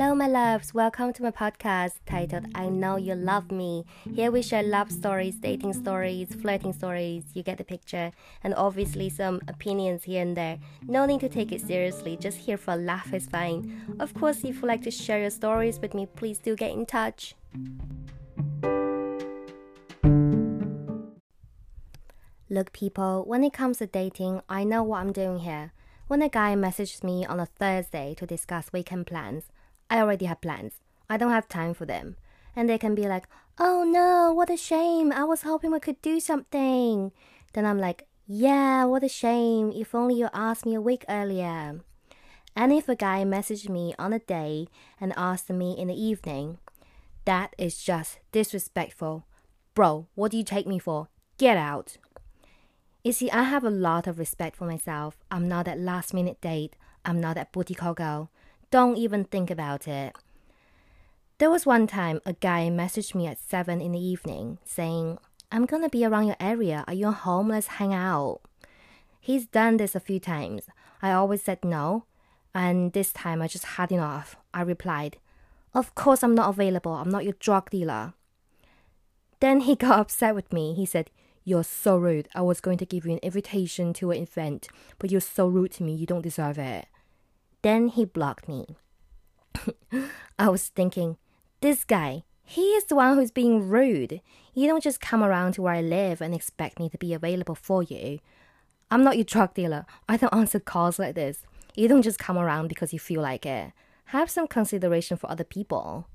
Hello, my loves. Welcome to my podcast titled I Know You Love Me. Here we share love stories, dating stories, flirting stories. You get the picture. And obviously, some opinions here and there. No need to take it seriously. Just here for a laugh is fine. Of course, if you like to share your stories with me, please do get in touch. Look, people, when it comes to dating, I know what I'm doing here. When a guy messages me on a Thursday to discuss weekend plans, I already have plans. I don't have time for them. And they can be like, oh no, what a shame. I was hoping we could do something. Then I'm like, yeah, what a shame. If only you asked me a week earlier. And if a guy messaged me on a day and asked me in the evening, that is just disrespectful. Bro, what do you take me for? Get out. You see, I have a lot of respect for myself. I'm not that last minute date. I'm not that booty call girl. Don't even think about it. There was one time a guy messaged me at 7 in the evening saying, I'm gonna be around your area. Are you home? Let's hang out. He's done this a few times. I always said no, and this time I just had enough. I replied, Of course I'm not available. I'm not your drug dealer. Then he got upset with me. He said, you're so rude. I was going to give you an invitation to an event, but you're so rude to me. You don't deserve it. Then he blocked me. I was thinking, this guy, he is the one who's being rude. You don't just come around to where I live and expect me to be available for you. I'm not your drug dealer. I don't answer calls like this. You don't just come around because you feel like it. Have some consideration for other people.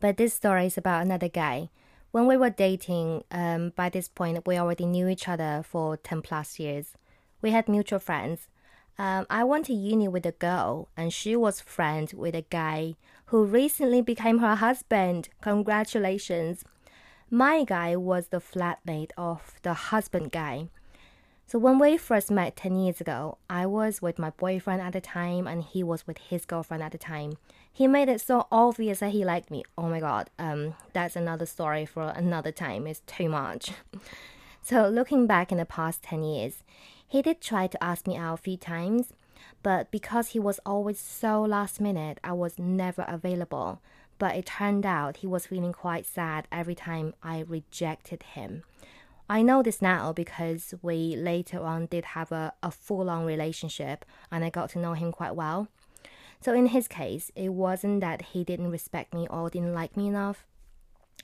But this story is about another guy when we were dating, um, by this point, we already knew each other for 10 plus years. We had mutual friends. Um, I went to uni with a girl, and she was friends with a guy who recently became her husband. Congratulations. My guy was the flatmate of the husband guy. So when we first met 10 years ago, I was with my boyfriend at the time and he was with his girlfriend at the time. He made it so obvious that he liked me. Oh my god, um, that's another story for another time. It's too much. So looking back in the past 10 years, he did try to ask me out a few times, but because he was always so last minute, I was never available. But it turned out he was feeling quite sad every time I rejected him. I know this now because we later on did have a, a full on relationship and I got to know him quite well. So in his case, it wasn't that he didn't respect me or didn't like me enough.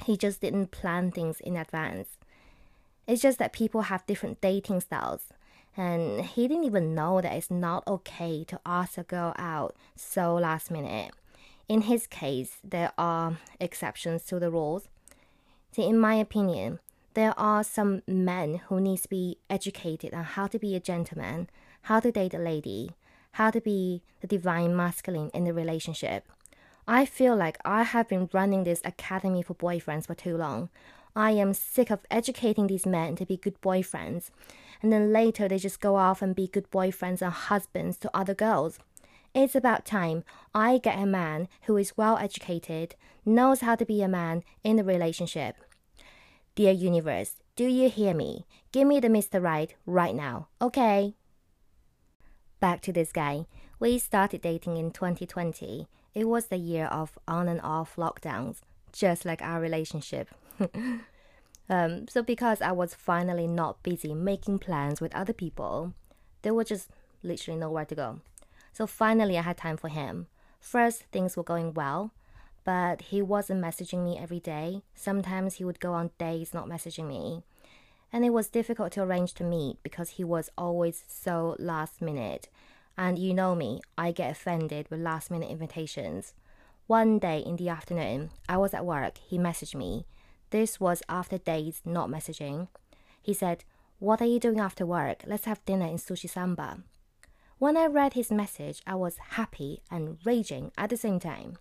He just didn't plan things in advance. It's just that people have different dating styles. And he didn't even know that it's not okay to ask a girl out so last minute. In his case, there are exceptions to the rules. See, in my opinion, there are some men who need to be educated on how to be a gentleman, how to date a lady, how to be the divine masculine in the relationship. I feel like I have been running this academy for boyfriends for too long. I am sick of educating these men to be good boyfriends, and then later they just go off and be good boyfriends and husbands to other girls. It's about time I get a man who is well educated, knows how to be a man in the relationship. Dear universe, do you hear me? Give me the Mr. Right right now, okay? Back to this guy. We started dating in 2020. It was the year of on and off lockdowns, just like our relationship. um, so, because I was finally not busy making plans with other people, there was just literally nowhere to go. So, finally, I had time for him. First, things were going well but he wasn't messaging me every day. Sometimes he would go on days not messaging me. And it was difficult to arrange to meet because he was always so last minute. And you know me, I get offended with last minute invitations. One day in the afternoon, I was at work, he messaged me. This was after days not messaging. He said, What are you doing after work? Let's have dinner in Sushi Samba. When I read his message, I was happy and raging at the same time.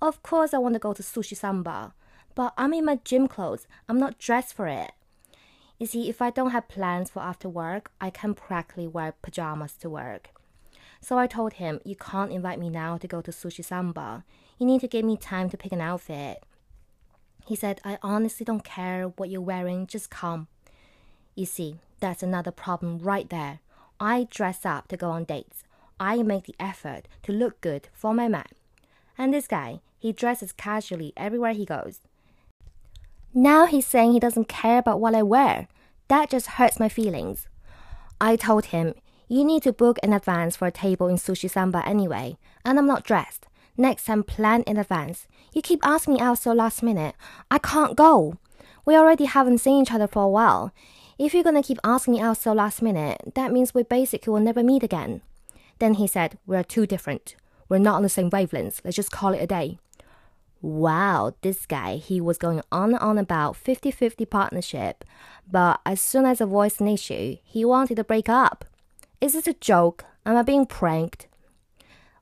Of course, I want to go to Sushi Samba, but I'm in my gym clothes. I'm not dressed for it. You see, if I don't have plans for after work, I can practically wear pajamas to work. So I told him, You can't invite me now to go to Sushi Samba. You need to give me time to pick an outfit. He said, I honestly don't care what you're wearing, just come. You see, that's another problem right there. I dress up to go on dates. I make the effort to look good for my man. And this guy, he dresses casually everywhere he goes. Now he's saying he doesn't care about what I wear. That just hurts my feelings. I told him, You need to book in advance for a table in Sushi Samba anyway, and I'm not dressed. Next time, plan in advance. You keep asking me out so last minute. I can't go. We already haven't seen each other for a while. If you're gonna keep asking me out so last minute, that means we basically will never meet again. Then he said, We're too different. We're not on the same wavelengths. Let's just call it a day. Wow, this guy, he was going on and on about 50 50 partnership, but as soon as I voiced an issue, he wanted to break up. Is this a joke? Am I being pranked?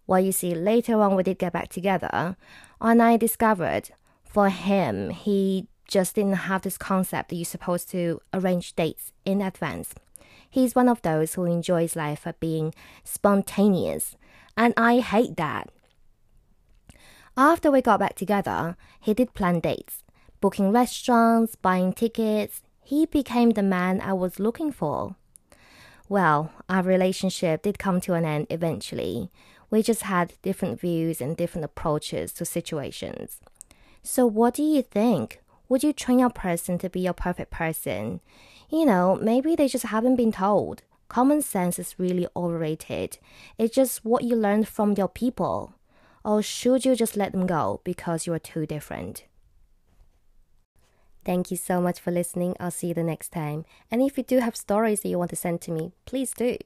Well, you see, later on we did get back together, and I discovered for him, he just didn't have this concept that you're supposed to arrange dates in advance. He's one of those who enjoys life for being spontaneous, and I hate that. After we got back together, he did plan dates, booking restaurants, buying tickets. He became the man I was looking for. Well, our relationship did come to an end eventually. We just had different views and different approaches to situations. So, what do you think? Would you train your person to be your perfect person? You know, maybe they just haven't been told. Common sense is really overrated. It's just what you learned from your people. Or should you just let them go because you are too different? Thank you so much for listening. I'll see you the next time. And if you do have stories that you want to send to me, please do.